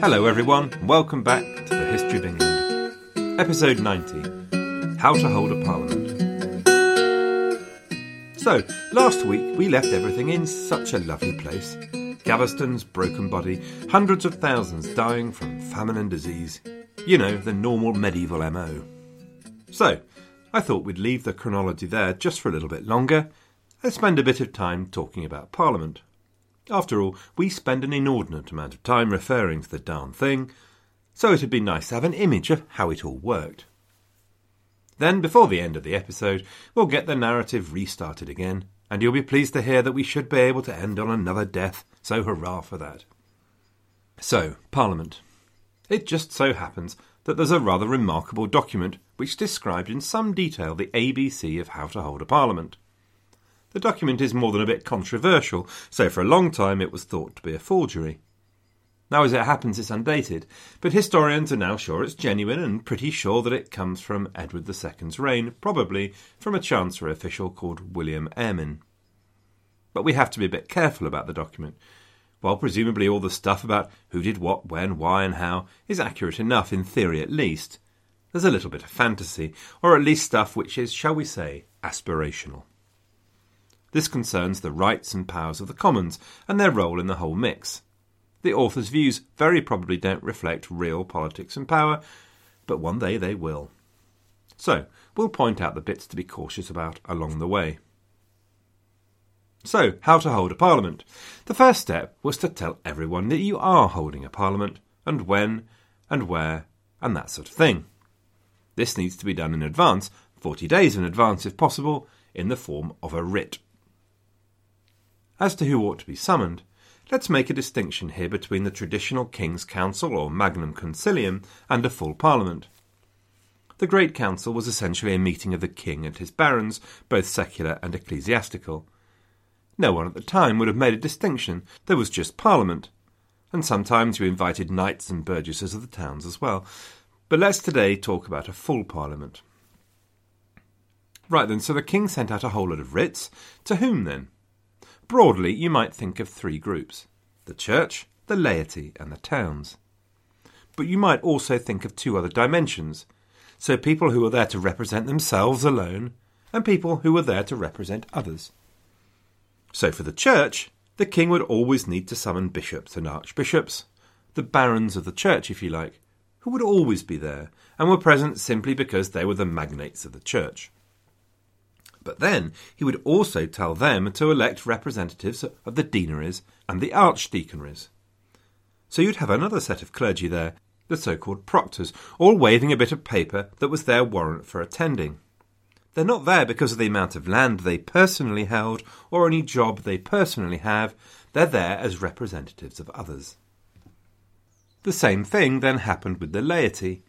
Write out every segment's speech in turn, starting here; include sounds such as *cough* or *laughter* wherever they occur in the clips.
Hello, everyone. Welcome back to the History of England. Episode 90 How to Hold a Parliament. So, last week we left everything in such a lovely place. Gaveston's broken body, hundreds of thousands dying from famine and disease. You know, the normal medieval MO. So, I thought we'd leave the chronology there just for a little bit longer and spend a bit of time talking about Parliament. After all, we spend an inordinate amount of time referring to the darn thing, so it'd be nice to have an image of how it all worked. Then, before the end of the episode, we'll get the narrative restarted again, and you'll be pleased to hear that we should be able to end on another death, so hurrah for that. So, Parliament. It just so happens that there's a rather remarkable document which described in some detail the ABC of how to hold a Parliament. The document is more than a bit controversial, so for a long time it was thought to be a forgery. Now, as it happens, it's undated, but historians are now sure it's genuine and pretty sure that it comes from Edward II's reign, probably from a Chancery official called William Airmyn. But we have to be a bit careful about the document. While presumably all the stuff about who did what, when, why, and how is accurate enough, in theory at least, there's a little bit of fantasy, or at least stuff which is, shall we say, aspirational. This concerns the rights and powers of the Commons and their role in the whole mix. The author's views very probably don't reflect real politics and power, but one day they will. So, we'll point out the bits to be cautious about along the way. So, how to hold a parliament? The first step was to tell everyone that you are holding a parliament, and when, and where, and that sort of thing. This needs to be done in advance, 40 days in advance if possible, in the form of a writ. As to who ought to be summoned, let's make a distinction here between the traditional King's Council or Magnum Concilium and a full Parliament. The Great Council was essentially a meeting of the King and his barons, both secular and ecclesiastical. No one at the time would have made a distinction, there was just Parliament, and sometimes you invited knights and burgesses of the towns as well. But let's today talk about a full Parliament. Right then, so the King sent out a whole lot of writs. To whom then? Broadly, you might think of three groups the church, the laity, and the towns. But you might also think of two other dimensions. So, people who were there to represent themselves alone, and people who were there to represent others. So, for the church, the king would always need to summon bishops and archbishops, the barons of the church, if you like, who would always be there and were present simply because they were the magnates of the church. But then he would also tell them to elect representatives of the deaneries and the archdeaconries. So you'd have another set of clergy there, the so called proctors, all waving a bit of paper that was their warrant for attending. They're not there because of the amount of land they personally held or any job they personally have, they're there as representatives of others. The same thing then happened with the laity.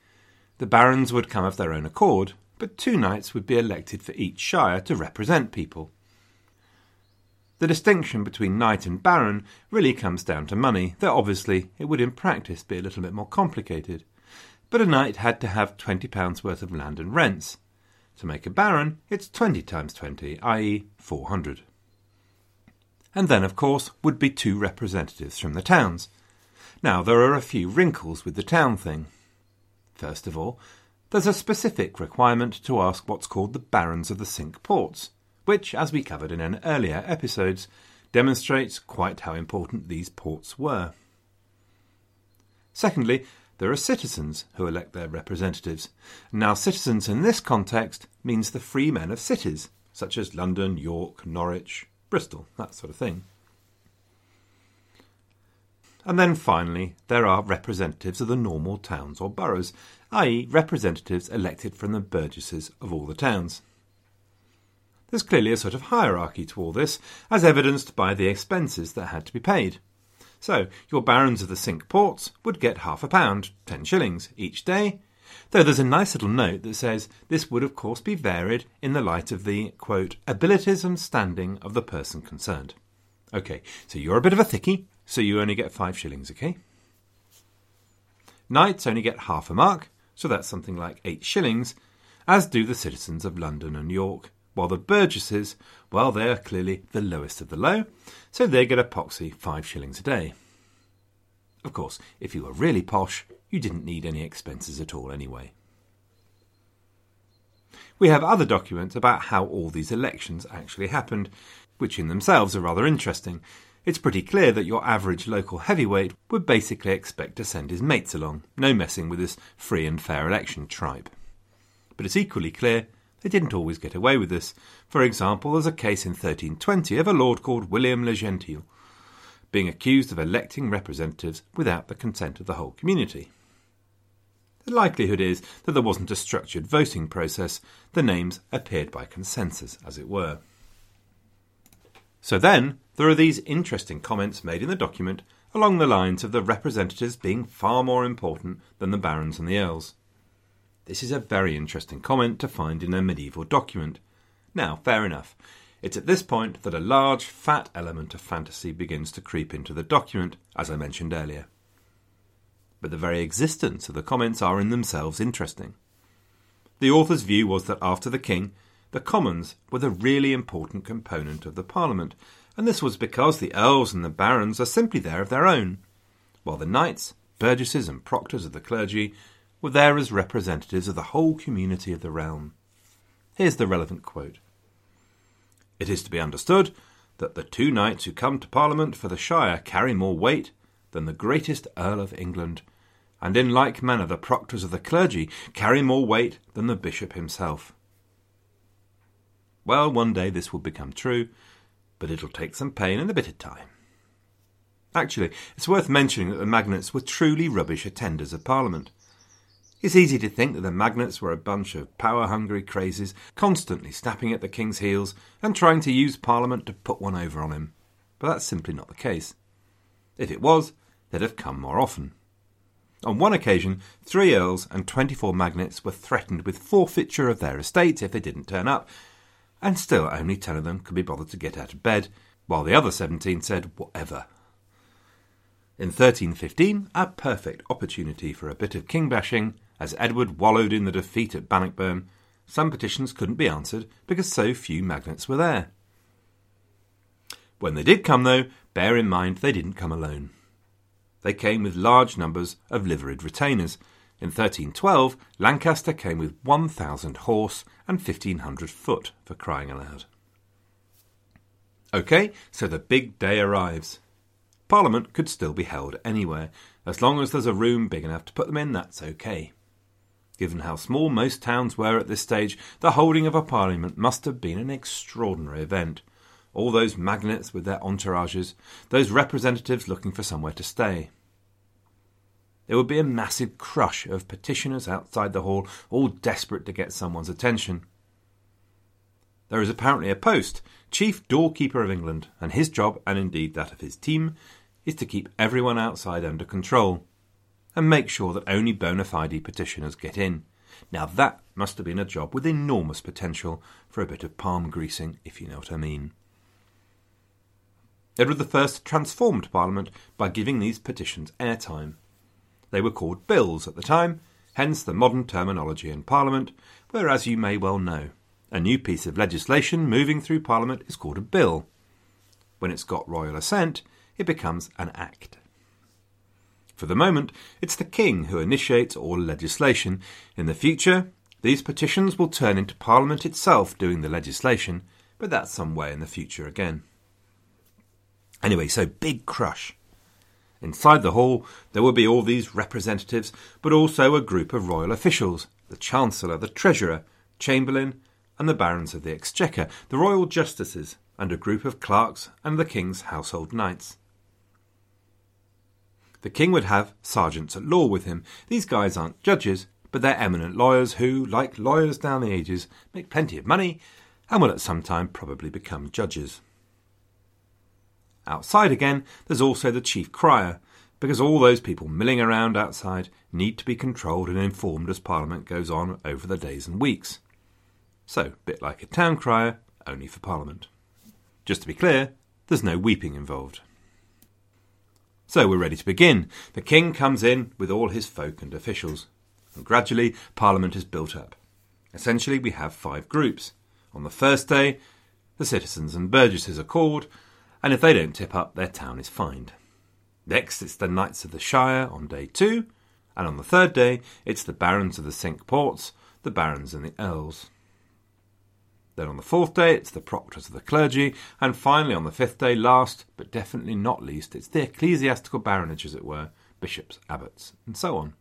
The barons would come of their own accord, but two knights would be elected for each shire to represent people. The distinction between knight and baron really comes down to money, though obviously it would in practice be a little bit more complicated. But a knight had to have twenty pounds worth of land and rents. To make a baron, it's twenty times twenty, i.e., four hundred. And then, of course, would be two representatives from the towns. Now, there are a few wrinkles with the town thing. First of all, there's a specific requirement to ask what's called the Barons of the Cinque Ports, which, as we covered in an earlier episodes, demonstrates quite how important these ports were. Secondly, there are citizens who elect their representatives. Now, citizens in this context means the free men of cities, such as London, York, Norwich, Bristol, that sort of thing. And then finally, there are representatives of the normal towns or boroughs, i.e., representatives elected from the burgesses of all the towns. There's clearly a sort of hierarchy to all this, as evidenced by the expenses that had to be paid. So, your barons of the Cinque Ports would get half a pound, ten shillings, each day, though there's a nice little note that says this would of course be varied in the light of the, quote, abilities and standing of the person concerned. Okay, so you're a bit of a thickie, so you only get five shillings, okay? Knights only get half a mark, so that's something like eight shillings, as do the citizens of London and York, while the burgesses, well, they are clearly the lowest of the low, so they get a poxy five shillings a day. Of course, if you were really posh, you didn't need any expenses at all anyway. We have other documents about how all these elections actually happened, which in themselves are rather interesting. It's pretty clear that your average local heavyweight would basically expect to send his mates along, no messing with this free and fair election tribe. But it's equally clear they didn't always get away with this. For example, there's a case in 1320 of a lord called William le Gentil being accused of electing representatives without the consent of the whole community. The likelihood is that there wasn't a structured voting process, the names appeared by consensus, as it were. So then, there are these interesting comments made in the document along the lines of the representatives being far more important than the barons and the earls. This is a very interesting comment to find in a medieval document. Now, fair enough. It's at this point that a large, fat element of fantasy begins to creep into the document, as I mentioned earlier. But the very existence of the comments are in themselves interesting. The author's view was that after the king, the commons were the really important component of the parliament, and this was because the earls and the barons are simply there of their own, while the knights, burgesses, and proctors of the clergy were there as representatives of the whole community of the realm. Here's the relevant quote. It is to be understood that the two knights who come to Parliament for the shire carry more weight than the greatest Earl of England, and in like manner the proctors of the clergy carry more weight than the bishop himself. Well, one day this will become true, but it'll take some pain and a bit of time. Actually, it's worth mentioning that the magnates were truly rubbish attenders of Parliament. It's easy to think that the magnates were a bunch of power hungry crazies, constantly snapping at the king's heels and trying to use Parliament to put one over on him. But that's simply not the case. If it was, they'd have come more often. On one occasion, three earls and 24 magnates were threatened with forfeiture of their estates if they didn't turn up, and still only 10 of them could be bothered to get out of bed, while the other 17 said, whatever. In 1315, a perfect opportunity for a bit of king bashing, as Edward wallowed in the defeat at Bannockburn, some petitions couldn't be answered because so few magnates were there. When they did come, though, bear in mind they didn't come alone. They came with large numbers of liveried retainers. In 1312, Lancaster came with 1,000 horse and 1,500 foot, for crying aloud. OK, so the big day arrives. Parliament could still be held anywhere. As long as there's a room big enough to put them in, that's OK. Given how small most towns were at this stage, the holding of a parliament must have been an extraordinary event. All those magnates with their entourages, those representatives looking for somewhere to stay. There would be a massive crush of petitioners outside the hall, all desperate to get someone's attention. There is apparently a post, Chief Doorkeeper of England, and his job, and indeed that of his team, is to keep everyone outside under control and make sure that only bona fide petitioners get in. Now that must have been a job with enormous potential for a bit of palm greasing, if you know what I mean. Edward I transformed Parliament by giving these petitions airtime. They were called bills at the time, hence the modern terminology in Parliament, where, as you may well know, a new piece of legislation moving through Parliament is called a bill. When it's got royal assent, it becomes an act. For the moment, it's the King who initiates all legislation. In the future, these petitions will turn into Parliament itself doing the legislation, but that's some way in the future again. Anyway, so big crush. Inside the hall, there would be all these representatives, but also a group of royal officials the Chancellor, the Treasurer, Chamberlain, and the Barons of the Exchequer, the royal justices, and a group of clerks and the King's household knights. The king would have sergeants at law with him. These guys aren't judges, but they're eminent lawyers who, like lawyers down the ages, make plenty of money and will at some time probably become judges. Outside again, there's also the chief crier, because all those people milling around outside need to be controlled and informed as Parliament goes on over the days and weeks. So, bit like a town crier, only for Parliament. Just to be clear, there's no weeping involved. So we're ready to begin. The King comes in with all his folk and officials, and gradually Parliament is built up. Essentially, we have five groups. On the first day, the citizens and burgesses are called, and if they don't tip up, their town is fined. Next, it's the Knights of the Shire on day two, and on the third day, it's the Barons of the Cinque Ports, the Barons and the Earls. Then on the fourth day, it's the proctors of the clergy, and finally on the fifth day, last but definitely not least, it's the ecclesiastical baronage, as it were, bishops, abbots, and so on.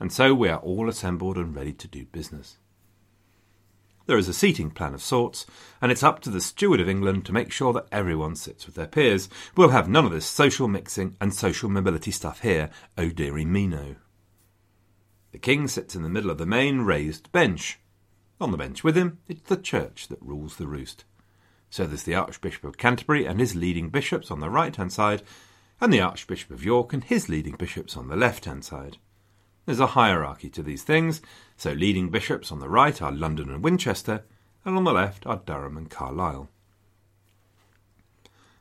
And so we are all assembled and ready to do business. There is a seating plan of sorts, and it's up to the steward of England to make sure that everyone sits with their peers. We'll have none of this social mixing and social mobility stuff here, oh dearie me no. The king sits in the middle of the main raised bench. On the bench with him, it's the church that rules the roost. So there's the Archbishop of Canterbury and his leading bishops on the right hand side, and the Archbishop of York and his leading bishops on the left hand side. There's a hierarchy to these things, so leading bishops on the right are London and Winchester, and on the left are Durham and Carlisle.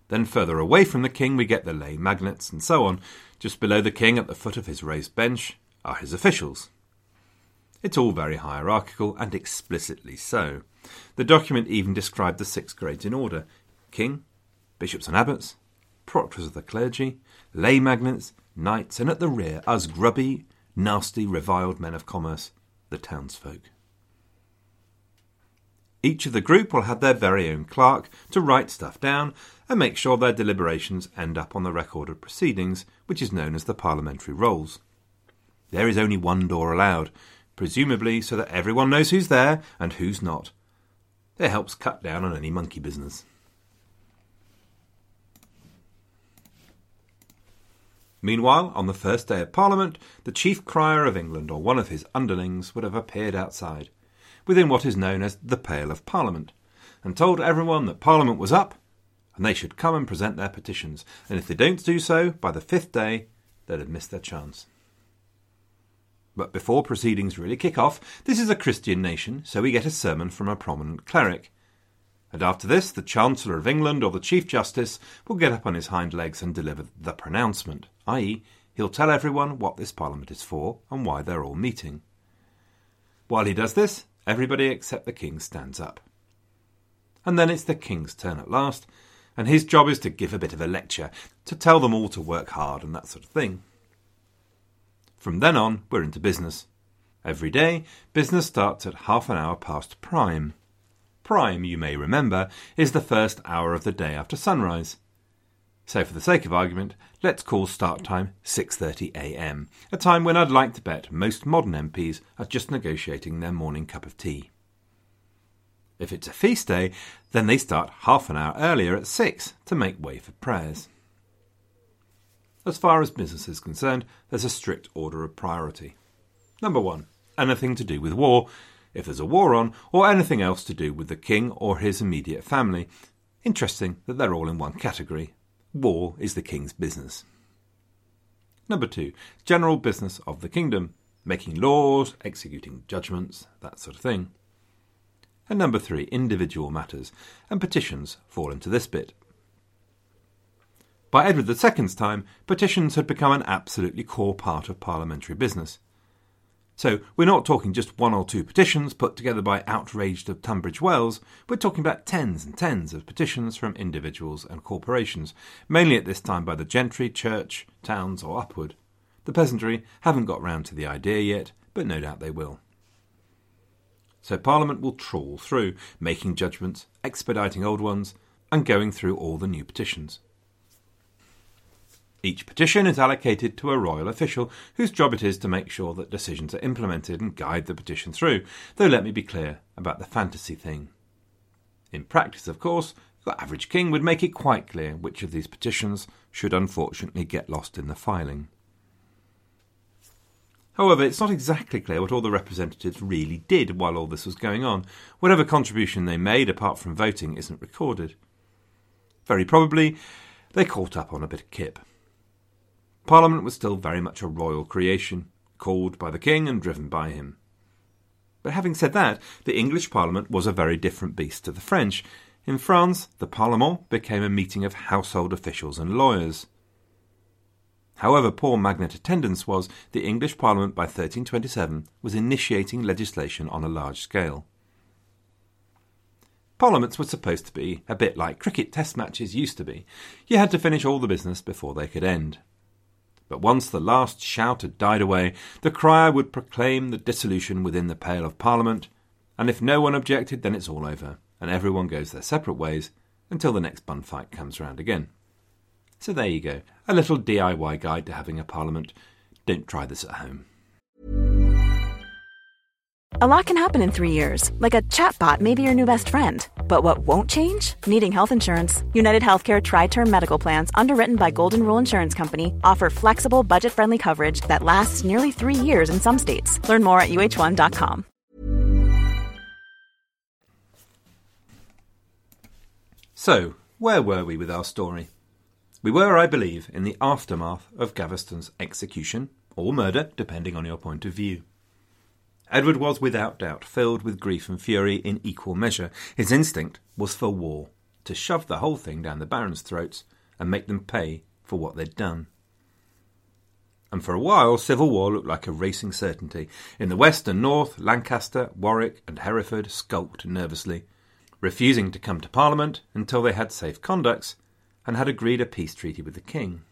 Then further away from the king we get the lay magnates and so on. Just below the king at the foot of his raised bench are his officials. It's all very hierarchical and explicitly so. The document even described the six grades in order king, bishops and abbots, proctors of the clergy, lay magnates, knights, and at the rear us grubby, nasty, reviled men of commerce, the townsfolk. Each of the group will have their very own clerk to write stuff down and make sure their deliberations end up on the record of proceedings, which is known as the parliamentary rolls. There is only one door allowed, presumably so that everyone knows who's there and who's not. It helps cut down on any monkey business. Meanwhile, on the first day of Parliament, the chief crier of England or one of his underlings would have appeared outside, within what is known as the Pale of Parliament, and told everyone that Parliament was up, and they should come and present their petitions, and if they don't do so by the fifth day, they'd have missed their chance. But before proceedings really kick off, this is a Christian nation, so we get a sermon from a prominent cleric. And after this, the Chancellor of England or the Chief Justice will get up on his hind legs and deliver the pronouncement, i.e., he'll tell everyone what this Parliament is for and why they're all meeting. While he does this, everybody except the King stands up. And then it's the King's turn at last, and his job is to give a bit of a lecture, to tell them all to work hard and that sort of thing. From then on, we're into business. Every day, business starts at half an hour past prime. Prime, you may remember, is the first hour of the day after sunrise. So for the sake of argument, let's call start time 6:30 a.m., a time when I'd like to bet most modern MPs are just negotiating their morning cup of tea. If it's a feast day, then they start half an hour earlier at 6 to make way for prayers. As far as business is concerned, there's a strict order of priority. Number one, anything to do with war, if there's a war on, or anything else to do with the king or his immediate family. Interesting that they're all in one category. War is the king's business. Number two, general business of the kingdom, making laws, executing judgments, that sort of thing. And number three, individual matters, and petitions fall into this bit. By Edward II's time, petitions had become an absolutely core part of parliamentary business. So we're not talking just one or two petitions put together by outraged of Tunbridge Wells, we're talking about tens and tens of petitions from individuals and corporations, mainly at this time by the gentry, church, towns, or upward. The peasantry haven't got round to the idea yet, but no doubt they will. So Parliament will trawl through, making judgments, expediting old ones, and going through all the new petitions. Each petition is allocated to a royal official whose job it is to make sure that decisions are implemented and guide the petition through, though let me be clear about the fantasy thing. In practice, of course, your average king would make it quite clear which of these petitions should unfortunately get lost in the filing. However, it's not exactly clear what all the representatives really did while all this was going on. Whatever contribution they made, apart from voting, isn't recorded. Very probably, they caught up on a bit of kip. Parliament was still very much a royal creation, called by the king and driven by him. But having said that, the English Parliament was a very different beast to the French. In France, the Parlement became a meeting of household officials and lawyers. However poor magnet attendance was, the English Parliament by 1327 was initiating legislation on a large scale. Parliaments were supposed to be a bit like cricket test matches used to be. You had to finish all the business before they could end. But once the last shout had died away, the crier would proclaim the dissolution within the pale of Parliament, and if no one objected, then it's all over, and everyone goes their separate ways until the next bun fight comes round again. So there you go. A little DIY guide to having a parliament. Don't try this at home. A lot can happen in three years, like a chatbot may be your new best friend. But what won't change? Needing health insurance. United Healthcare Tri Term Medical Plans, underwritten by Golden Rule Insurance Company, offer flexible, budget friendly coverage that lasts nearly three years in some states. Learn more at uh1.com. So, where were we with our story? We were, I believe, in the aftermath of Gaveston's execution, or murder, depending on your point of view. Edward was without doubt filled with grief and fury in equal measure. His instinct was for war, to shove the whole thing down the barons' throats and make them pay for what they'd done. And for a while, civil war looked like a racing certainty. In the west and north, Lancaster, Warwick, and Hereford skulked nervously, refusing to come to Parliament until they had safe conducts and had agreed a peace treaty with the king.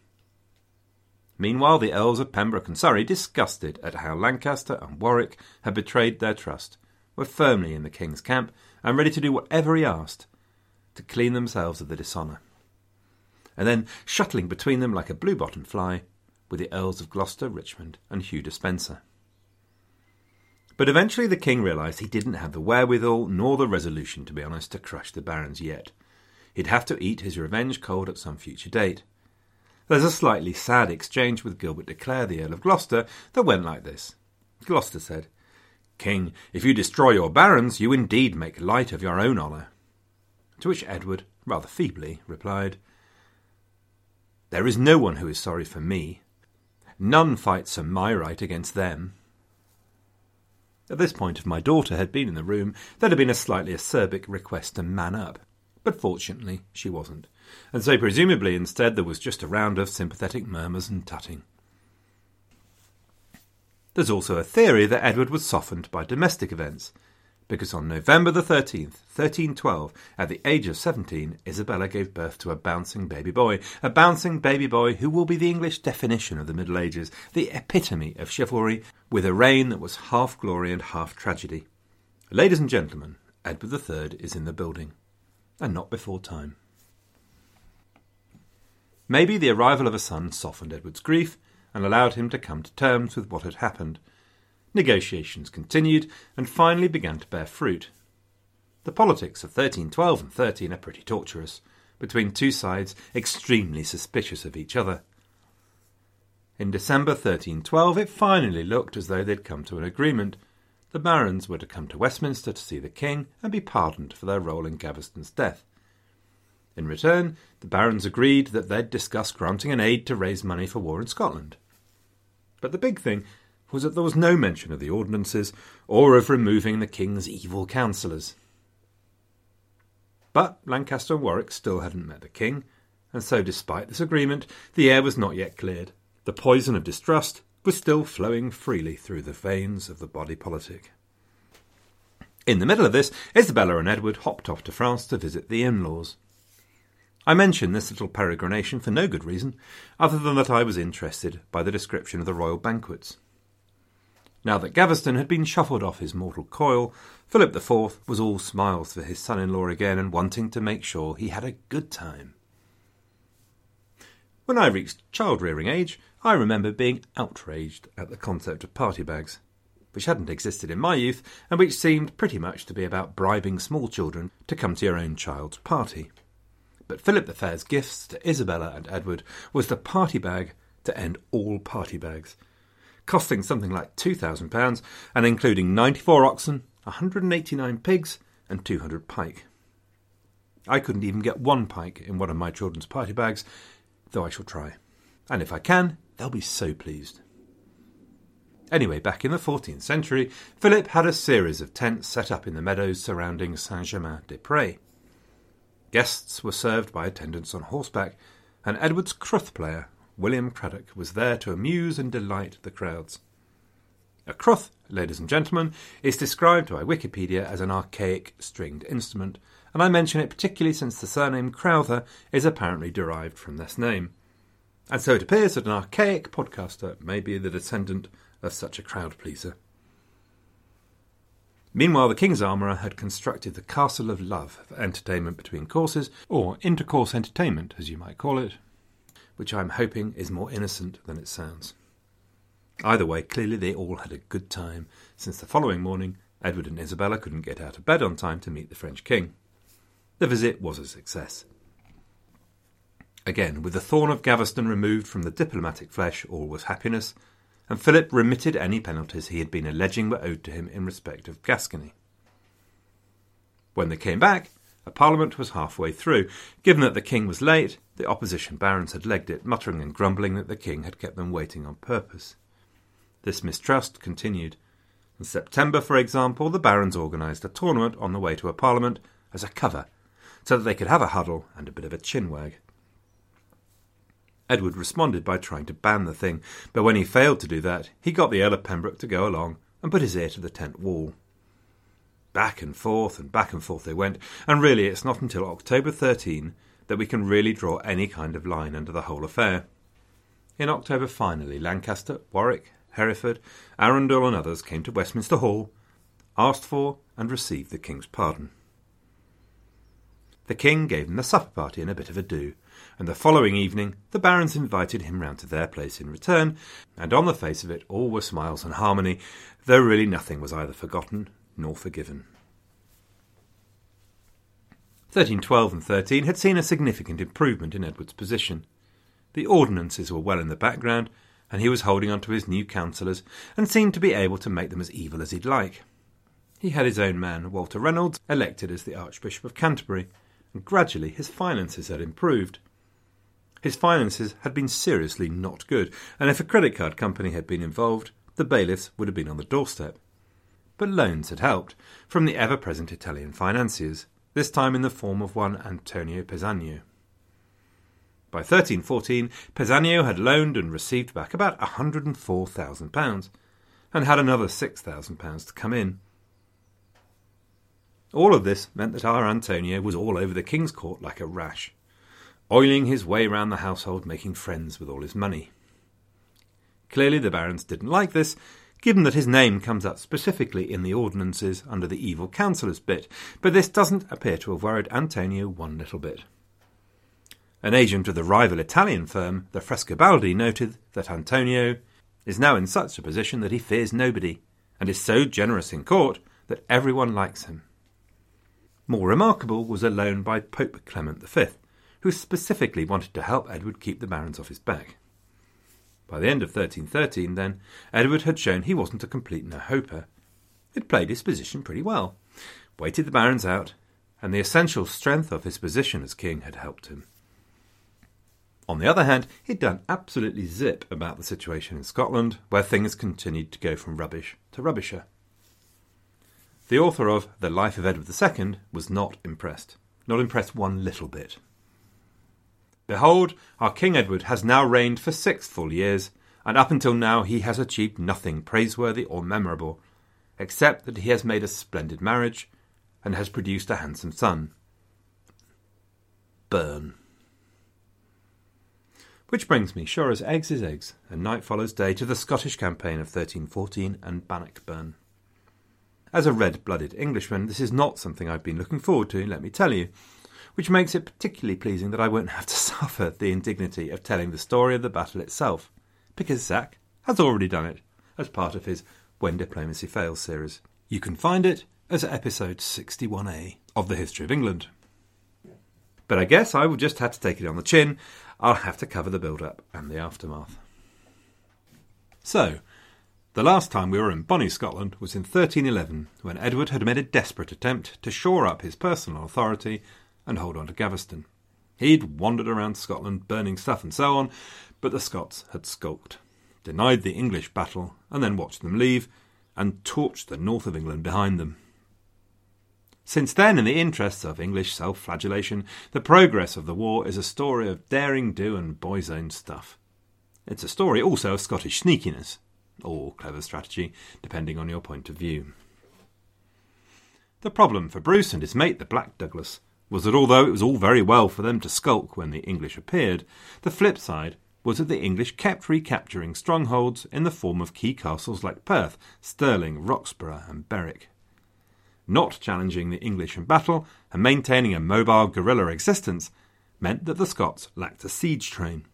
Meanwhile, the Earls of Pembroke and Surrey, disgusted at how Lancaster and Warwick had betrayed their trust, were firmly in the king's camp and ready to do whatever he asked to clean themselves of the dishonour. And then, shuttling between them like a blue bottom fly, were the Earls of Gloucester, Richmond, and Hugh Despencer. But eventually the king realised he didn't have the wherewithal nor the resolution, to be honest, to crush the barons yet. He'd have to eat his revenge cold at some future date. There's a slightly sad exchange with Gilbert de Clare, the Earl of Gloucester, that went like this. Gloucester said, King, if you destroy your barons, you indeed make light of your own honour. To which Edward, rather feebly, replied, There is no one who is sorry for me. None fights for my right against them. At this point, if my daughter had been in the room, there'd have been a slightly acerbic request to man up. But fortunately, she wasn't, and so presumably instead there was just a round of sympathetic murmurs and tutting. There's also a theory that Edward was softened by domestic events, because on November the 13th, 1312, at the age of 17, Isabella gave birth to a bouncing baby boy, a bouncing baby boy who will be the English definition of the Middle Ages, the epitome of chivalry, with a reign that was half glory and half tragedy. Ladies and gentlemen, Edward III is in the building and not before time. Maybe the arrival of a son softened Edward's grief and allowed him to come to terms with what had happened. Negotiations continued and finally began to bear fruit. The politics of 1312 and 13 are pretty tortuous, between two sides extremely suspicious of each other. In December 1312, it finally looked as though they'd come to an agreement the barons were to come to Westminster to see the king and be pardoned for their role in Gaveston's death. In return, the barons agreed that they'd discuss granting an aid to raise money for war in Scotland. But the big thing was that there was no mention of the ordinances or of removing the king's evil counsellors. But Lancaster and Warwick still hadn't met the king, and so despite this agreement, the air was not yet cleared. The poison of distrust was still flowing freely through the veins of the body politic. In the middle of this, Isabella and Edward hopped off to France to visit the in laws. I mention this little peregrination for no good reason, other than that I was interested by the description of the royal banquets. Now that Gaveston had been shuffled off his mortal coil, Philip IV was all smiles for his son in law again and wanting to make sure he had a good time. When I reached child rearing age, I remember being outraged at the concept of party bags, which hadn't existed in my youth and which seemed pretty much to be about bribing small children to come to your own child's party. But Philip the Fair's gifts to Isabella and Edward was the party bag to end all party bags, costing something like £2,000 and including 94 oxen, 189 pigs, and 200 pike. I couldn't even get one pike in one of my children's party bags, though I shall try. And if I can, they'll be so pleased. Anyway, back in the 14th century, Philip had a series of tents set up in the meadows surrounding Saint Germain des Prés. Guests were served by attendants on horseback, and Edward's crwth player, William Craddock, was there to amuse and delight the crowds. A crwth, ladies and gentlemen, is described by Wikipedia as an archaic stringed instrument, and I mention it particularly since the surname Crowther is apparently derived from this name. And so it appears that an archaic podcaster may be the descendant of such a crowd pleaser. Meanwhile, the King's Armourer had constructed the Castle of Love for entertainment between courses, or intercourse entertainment, as you might call it, which I'm hoping is more innocent than it sounds. Either way, clearly they all had a good time, since the following morning Edward and Isabella couldn't get out of bed on time to meet the French King. The visit was a success. Again, with the thorn of Gaveston removed from the diplomatic flesh, all was happiness, and Philip remitted any penalties he had been alleging were owed to him in respect of Gascony. When they came back, a parliament was halfway through. Given that the king was late, the opposition barons had legged it, muttering and grumbling that the king had kept them waiting on purpose. This mistrust continued. In September, for example, the barons organised a tournament on the way to a parliament as a cover, so that they could have a huddle and a bit of a chinwag. Edward responded by trying to ban the thing, but when he failed to do that, he got the Earl of Pembroke to go along and put his ear to the tent wall. Back and forth and back and forth they went, and really it's not until October 13 that we can really draw any kind of line under the whole affair. In October, finally, Lancaster, Warwick, Hereford, Arundel, and others came to Westminster Hall, asked for and received the King's pardon. The King gave them a supper party and a bit of a do, and the following evening the barons invited him round to their place in return, and on the face of it all were smiles and harmony, though really nothing was either forgotten nor forgiven. 1312 and 13 had seen a significant improvement in Edward's position. The ordinances were well in the background, and he was holding on to his new councillors and seemed to be able to make them as evil as he'd like. He had his own man, Walter Reynolds, elected as the Archbishop of Canterbury, and gradually his finances had improved. His finances had been seriously not good, and if a credit card company had been involved, the bailiffs would have been on the doorstep. But loans had helped, from the ever present Italian financiers, this time in the form of one Antonio Pessagno. By 1314, Pessagno had loaned and received back about £104,000, and had another £6,000 to come in. All of this meant that our Antonio was all over the King's Court like a rash oiling his way round the household, making friends with all his money. Clearly, the barons didn't like this, given that his name comes up specifically in the ordinances under the evil councillors bit, but this doesn't appear to have worried Antonio one little bit. An agent of the rival Italian firm, the Frescobaldi, noted that Antonio is now in such a position that he fears nobody, and is so generous in court that everyone likes him. More remarkable was a loan by Pope Clement V, who specifically wanted to help Edward keep the barons off his back. By the end of 1313, then, Edward had shown he wasn't a complete no-hoper. He'd played his position pretty well, waited the barons out, and the essential strength of his position as king had helped him. On the other hand, he'd done absolutely zip about the situation in Scotland, where things continued to go from rubbish to rubbisher. The author of The Life of Edward II was not impressed. Not impressed one little bit. Behold, our King Edward has now reigned for six full years, and up until now he has achieved nothing praiseworthy or memorable, except that he has made a splendid marriage and has produced a handsome son. Burn. Which brings me, sure as eggs is eggs, and night follows day, to the Scottish campaign of 1314 and Bannockburn. As a red blooded Englishman, this is not something I've been looking forward to, let me tell you which makes it particularly pleasing that I won't have to *laughs* suffer the indignity of telling the story of the battle itself, because Zach has already done it as part of his When Diplomacy Fails series. You can find it as episode 61A of the History of England. But I guess I will just have to take it on the chin. I'll have to cover the build up and the aftermath. So, the last time we were in Bonnie, Scotland was in 1311, when Edward had made a desperate attempt to shore up his personal authority and hold on to Gaveston. He'd wandered around Scotland burning stuff and so on, but the Scots had skulked, denied the English battle, and then watched them leave, and torched the north of England behind them. Since then, in the interests of English self flagellation, the progress of the war is a story of daring do and boy's own stuff. It's a story also of Scottish sneakiness, or clever strategy, depending on your point of view. The problem for Bruce and his mate, the Black Douglas, was that although it was all very well for them to skulk when the English appeared, the flip side was that the English kept recapturing strongholds in the form of key castles like Perth, Stirling, Roxburgh, and Berwick. Not challenging the English in battle and maintaining a mobile guerrilla existence meant that the Scots lacked a siege train.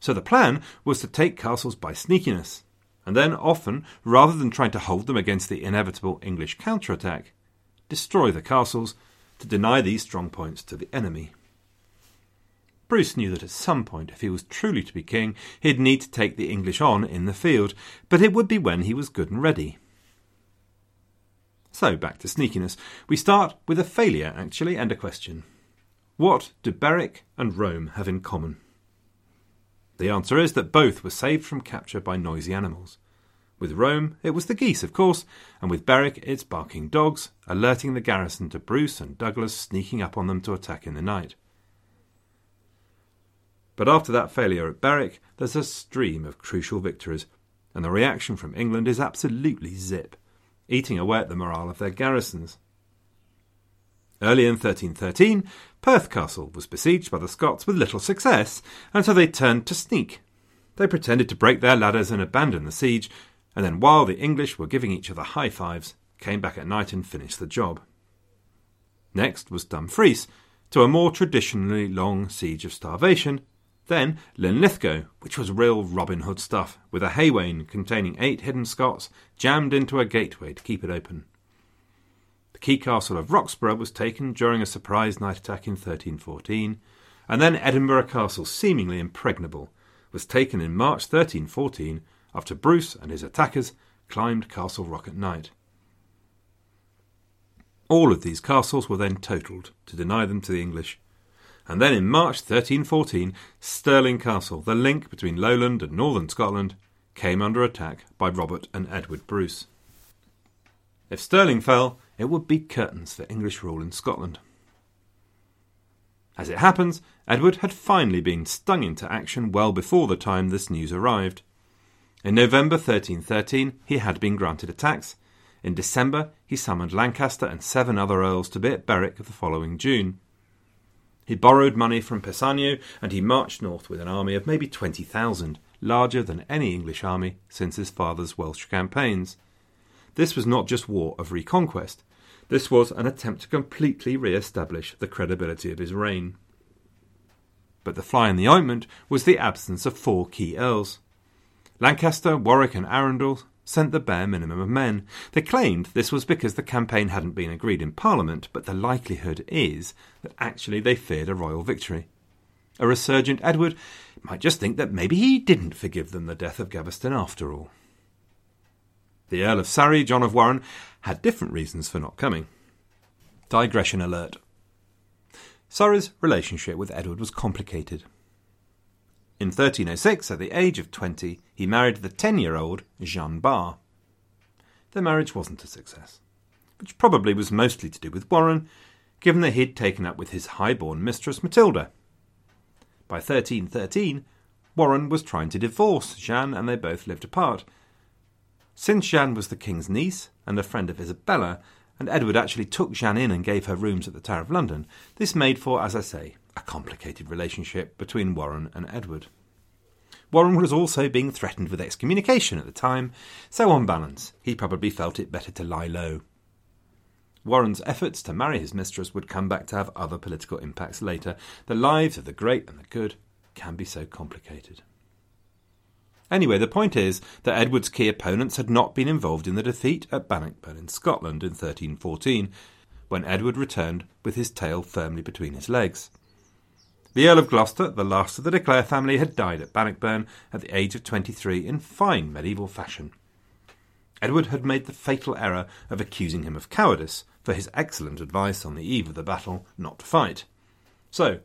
So the plan was to take castles by sneakiness, and then often, rather than trying to hold them against the inevitable English counterattack, destroy the castles to deny these strong points to the enemy. Bruce knew that at some point, if he was truly to be king, he'd need to take the English on in the field, but it would be when he was good and ready. So, back to sneakiness. We start with a failure, actually, and a question. What do Berwick and Rome have in common? The answer is that both were saved from capture by noisy animals. With Rome, it was the geese, of course, and with Berwick, its barking dogs, alerting the garrison to Bruce and Douglas sneaking up on them to attack in the night. But after that failure at Berwick, there's a stream of crucial victories, and the reaction from England is absolutely zip, eating away at the morale of their garrisons. Early in 1313, Perth Castle was besieged by the Scots with little success, and so they turned to sneak. They pretended to break their ladders and abandon the siege, and then while the English were giving each other high fives, came back at night and finished the job. Next was Dumfries, to a more traditionally long siege of starvation. Then Linlithgow, which was real Robin Hood stuff, with a haywain containing eight hidden Scots jammed into a gateway to keep it open. The key castle of Roxburgh was taken during a surprise night attack in 1314, and then Edinburgh Castle, seemingly impregnable, was taken in March 1314 after Bruce and his attackers climbed Castle Rock at night. All of these castles were then totalled to deny them to the English. And then in March 1314, Stirling Castle, the link between lowland and northern Scotland, came under attack by Robert and Edward Bruce. If Stirling fell, it would be curtains for English rule in Scotland. As it happens, Edward had finally been stung into action well before the time this news arrived. In November 1313, he had been granted a tax. In December, he summoned Lancaster and seven other earls to be at Berwick the following June. He borrowed money from Pessagno and he marched north with an army of maybe 20,000, larger than any English army since his father's Welsh campaigns. This was not just war of reconquest, this was an attempt to completely re establish the credibility of his reign. But the fly in the ointment was the absence of four key earls. Lancaster, Warwick, and Arundel sent the bare minimum of men. They claimed this was because the campaign hadn't been agreed in Parliament, but the likelihood is that actually they feared a royal victory. A resurgent Edward might just think that maybe he didn't forgive them the death of Gaveston after all. The Earl of Surrey, John of Warenne, had different reasons for not coming. Digression alert. Surrey's relationship with Edward was complicated. In 1306, at the age of 20, he married the 10 year old Jeanne Barre. Their marriage wasn't a success, which probably was mostly to do with Warenne, given that he'd taken up with his high-born mistress Matilda. By 1313, Warenne was trying to divorce Jeanne and they both lived apart. Since Jeanne was the king's niece and a friend of Isabella, and Edward actually took Jeanne in and gave her rooms at the Tower of London, this made for, as I say, a complicated relationship between Warenne and Edward. Warenne was also being threatened with excommunication at the time, so on balance, he probably felt it better to lie low. Warenne's efforts to marry his mistress would come back to have other political impacts later. The lives of the great and the good can be so complicated. Anyway, the point is that Edward's key opponents had not been involved in the defeat at Bannockburn in Scotland in 1314, when Edward returned with his tail firmly between his legs. The Earl of Gloucester, the last of the De Clare family, had died at Bannockburn at the age of 23 in fine medieval fashion. Edward had made the fatal error of accusing him of cowardice for his excellent advice on the eve of the battle not to fight. So,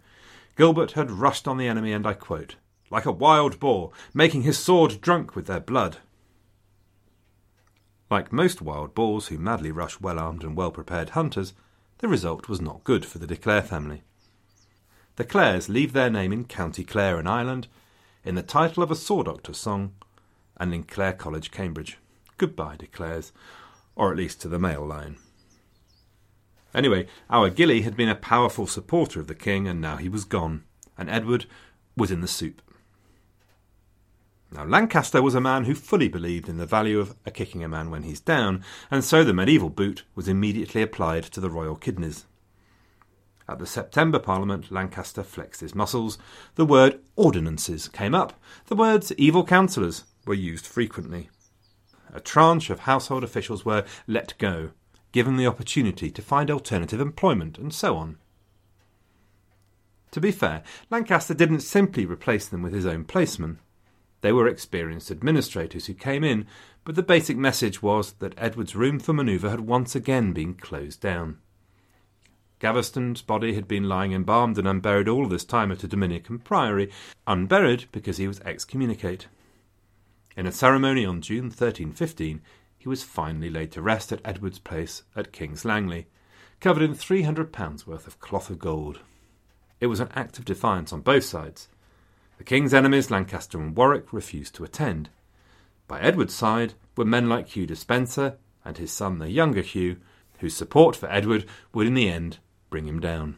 Gilbert had rushed on the enemy, and I quote, like a wild boar, making his sword drunk with their blood. Like most wild boars who madly rush well armed and well prepared hunters, the result was not good for the De Clare family. The Clares leave their name in County Clare in Ireland, in the title of a Saw Doctor song, and in Clare College, Cambridge. Goodbye, De Clares, or at least to the male line. Anyway, our Gilly had been a powerful supporter of the king, and now he was gone, and Edward was in the soup. Now, Lancaster was a man who fully believed in the value of a kicking a man when he's down, and so the medieval boot was immediately applied to the royal kidneys. At the September Parliament, Lancaster flexed his muscles. The word ordinances came up. The words evil counsellors were used frequently. A tranche of household officials were let go, given the opportunity to find alternative employment, and so on. To be fair, Lancaster didn't simply replace them with his own placemen. They were experienced administrators who came in, but the basic message was that Edward's room for manoeuvre had once again been closed down. Gaveston's body had been lying embalmed and unburied all this time at a Dominican priory, unburied because he was excommunicate. In a ceremony on June 1315, he was finally laid to rest at Edward's place at King's Langley, covered in three hundred pounds worth of cloth of gold. It was an act of defiance on both sides. The king's enemies, Lancaster and Warwick, refused to attend. By Edward's side were men like Hugh Despenser and his son, the younger Hugh, whose support for Edward would in the end bring him down.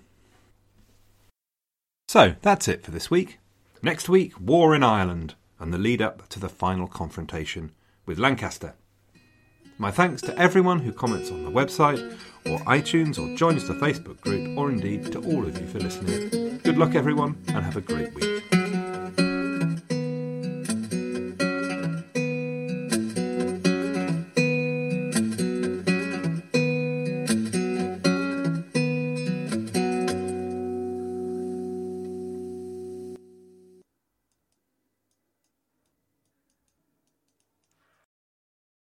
So, that's it for this week. Next week, war in Ireland and the lead up to the final confrontation with Lancaster. My thanks to everyone who comments on the website or iTunes or joins the Facebook group, or indeed to all of you for listening. Good luck, everyone, and have a great week.